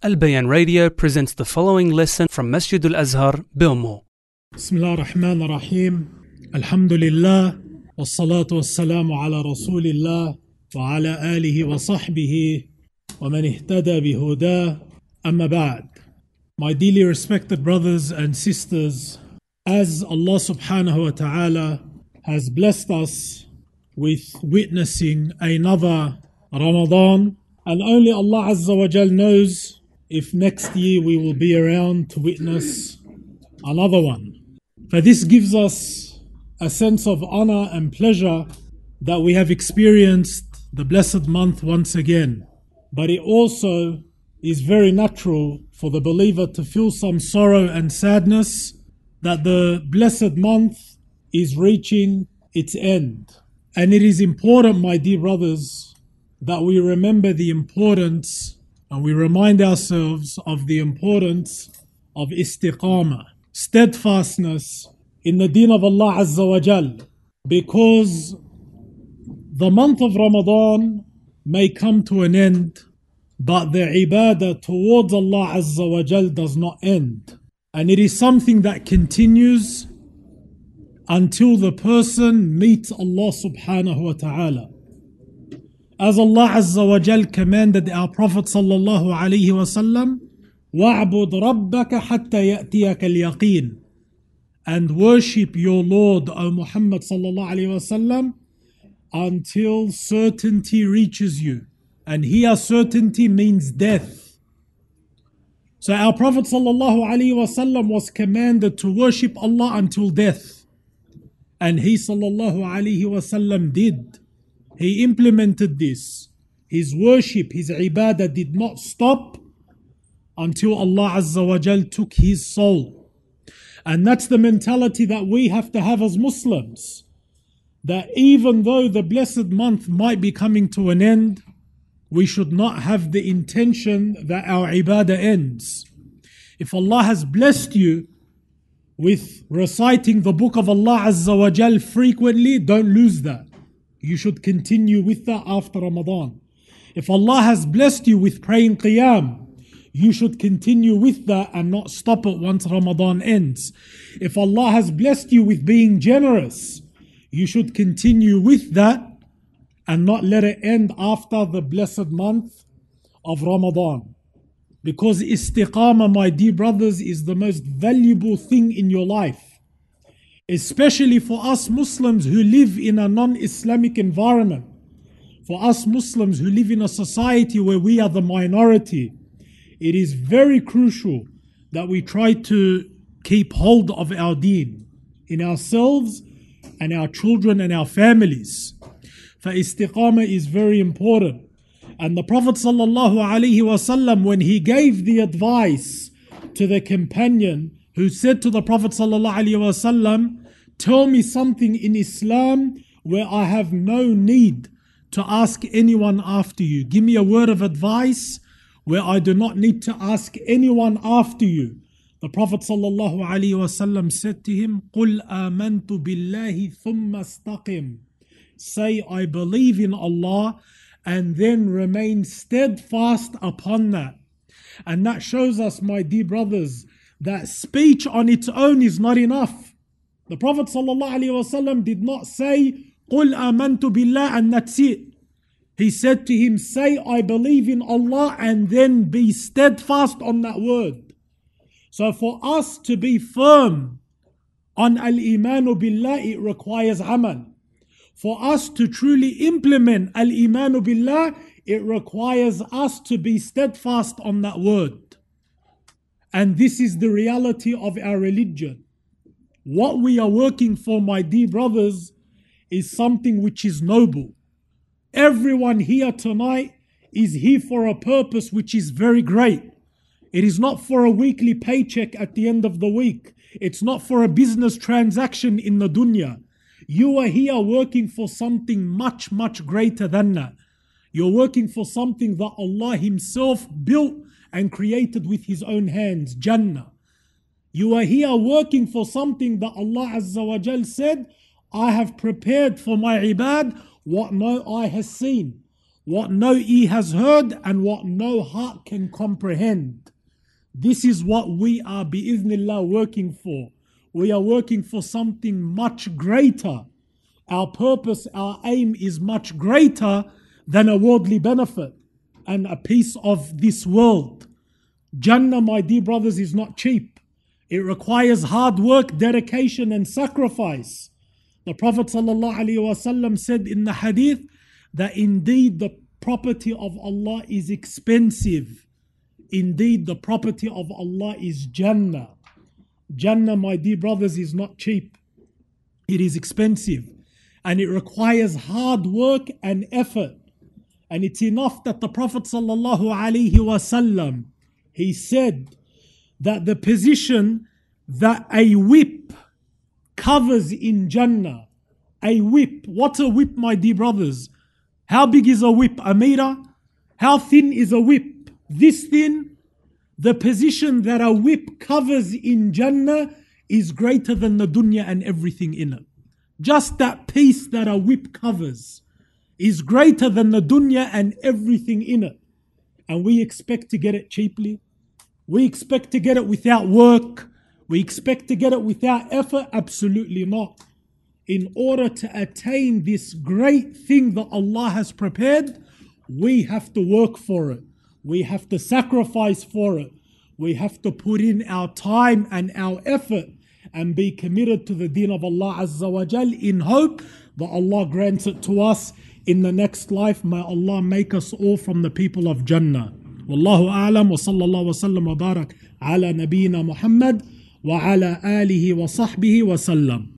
Al Bayan Radio presents the following lesson from Masjid Al Azhar, Bilmo. Bismillah ar-Rahman ar-Rahim. Alhamdulillah. Wassalatu wassalamu ala Rasulillah wa ala alihi wa sahbihi wa man ihtada bihudah. Amma ba'd. My dearly respected brothers and sisters, as Allah subhanahu wa ta'ala has blessed us with witnessing another Ramadan, and only Allah Azza wa Jal knows if next year we will be around to witness another one. For this gives us a sense of honor and pleasure that we have experienced the blessed month once again. But it also is very natural for the believer to feel some sorrow and sadness that the blessed month is reaching its end. And it is important, my dear brothers, that we remember the importance and we remind ourselves of the importance of istiqamah, steadfastness in the deen of Allah Azza wa Jal, because the month of Ramadan may come to an end, but the ibadah towards Allah Azza wa Jal does not end. And it is something that continues until the person meets Allah subhanahu wa ta'ala. As Allah Azza wa Jal commanded our Prophet sallallahu alaihi wasallam, وَاعْبُدْ رَبَّكَ حَتَّى يَأْتِيَكَ الْيَقِينَ And worship your Lord, O Muhammad sallallahu alaihi wasallam, until certainty reaches you. And here certainty means death. So our Prophet sallallahu alaihi wasallam was commanded to worship Allah until death. And he sallallahu alaihi wasallam did. He implemented this. His worship, his ibadah did not stop until Allah Azza wa Jal took his soul. And that's the mentality that we have to have as Muslims. That even though the blessed month might be coming to an end, we should not have the intention that our ibadah ends. If Allah has blessed you with reciting the book of Allah Azza wa Jal frequently, don't lose that you should continue with that after Ramadan. If Allah has blessed you with praying Qiyam, you should continue with that and not stop it once Ramadan ends. If Allah has blessed you with being generous, you should continue with that and not let it end after the blessed month of Ramadan. Because istiqamah, my dear brothers, is the most valuable thing in your life especially for us Muslims who live in a non Islamic environment, for us Muslims who live in a society where we are the minority, it is very crucial that we try to keep hold of our deen in ourselves and our children and our families. For istiqamah is very important. And the Prophet ﷺ, when he gave the advice to the companion who said to the Prophet ﷺ, Tell me something in Islam where I have no need to ask anyone after you. Give me a word of advice where I do not need to ask anyone after you. The Prophet ﷺ said to him, قُلْ آمَنْتُ بِاللَّهِ ثُمَّ اسْتَقِمْ Say, I believe in Allah and then remain steadfast upon that. And that shows us, my dear brothers, that speech on its own is not enough. The Prophet ﷺ did not say, قُلْ آمَنْتُ بِاللَّهِ and that's it. He said to him, say, I believe in Allah and then be steadfast on that word. So for us to be firm on al-imanu billah, it requires amal. For us to truly implement al-imanu billah, it requires us to be steadfast on that word. And this is the reality of our religion. What we are working for, my dear brothers, is something which is noble. Everyone here tonight is here for a purpose which is very great. It is not for a weekly paycheck at the end of the week. It's not for a business transaction in the dunya. You are here working for something much, much greater than that. You're working for something that Allah Himself built and created with his own hands, Jannah. You are here working for something that Allah Azza wa Jal said, I have prepared for my ibad what no eye has seen, what no ear has heard and what no heart can comprehend. This is what we are, bi'ithnillah, working for. We are working for something much greater. Our purpose, our aim is much greater than a worldly benefit and a piece of this world. Jannah, my dear brothers, is not cheap. It requires hard work, dedication, and sacrifice. The Prophet ﷺ said in the hadith that indeed the property of Allah is expensive. Indeed, the property of Allah is Jannah. Jannah, my dear brothers, is not cheap. It is expensive and it requires hard work and effort. And it's enough that the Prophet ﷺ he said that the position that a whip covers in Jannah, a whip. What's a whip, my dear brothers? How big is a whip? A meter? How thin is a whip? This thin? The position that a whip covers in Jannah is greater than the dunya and everything in it. Just that piece that a whip covers is greater than the dunya and everything in it. And we expect to get it cheaply. We expect to get it without work. We expect to get it without effort. Absolutely not. In order to attain this great thing that Allah has prepared, we have to work for it. We have to sacrifice for it. We have to put in our time and our effort and be committed to the deen of Allah Azza wa Jal in hope that Allah grants it to us in the next life. May Allah make us all from the people of Jannah. والله أعلم وصلى الله وسلم وبارك على نبينا محمد وعلى آله وصحبه وسلم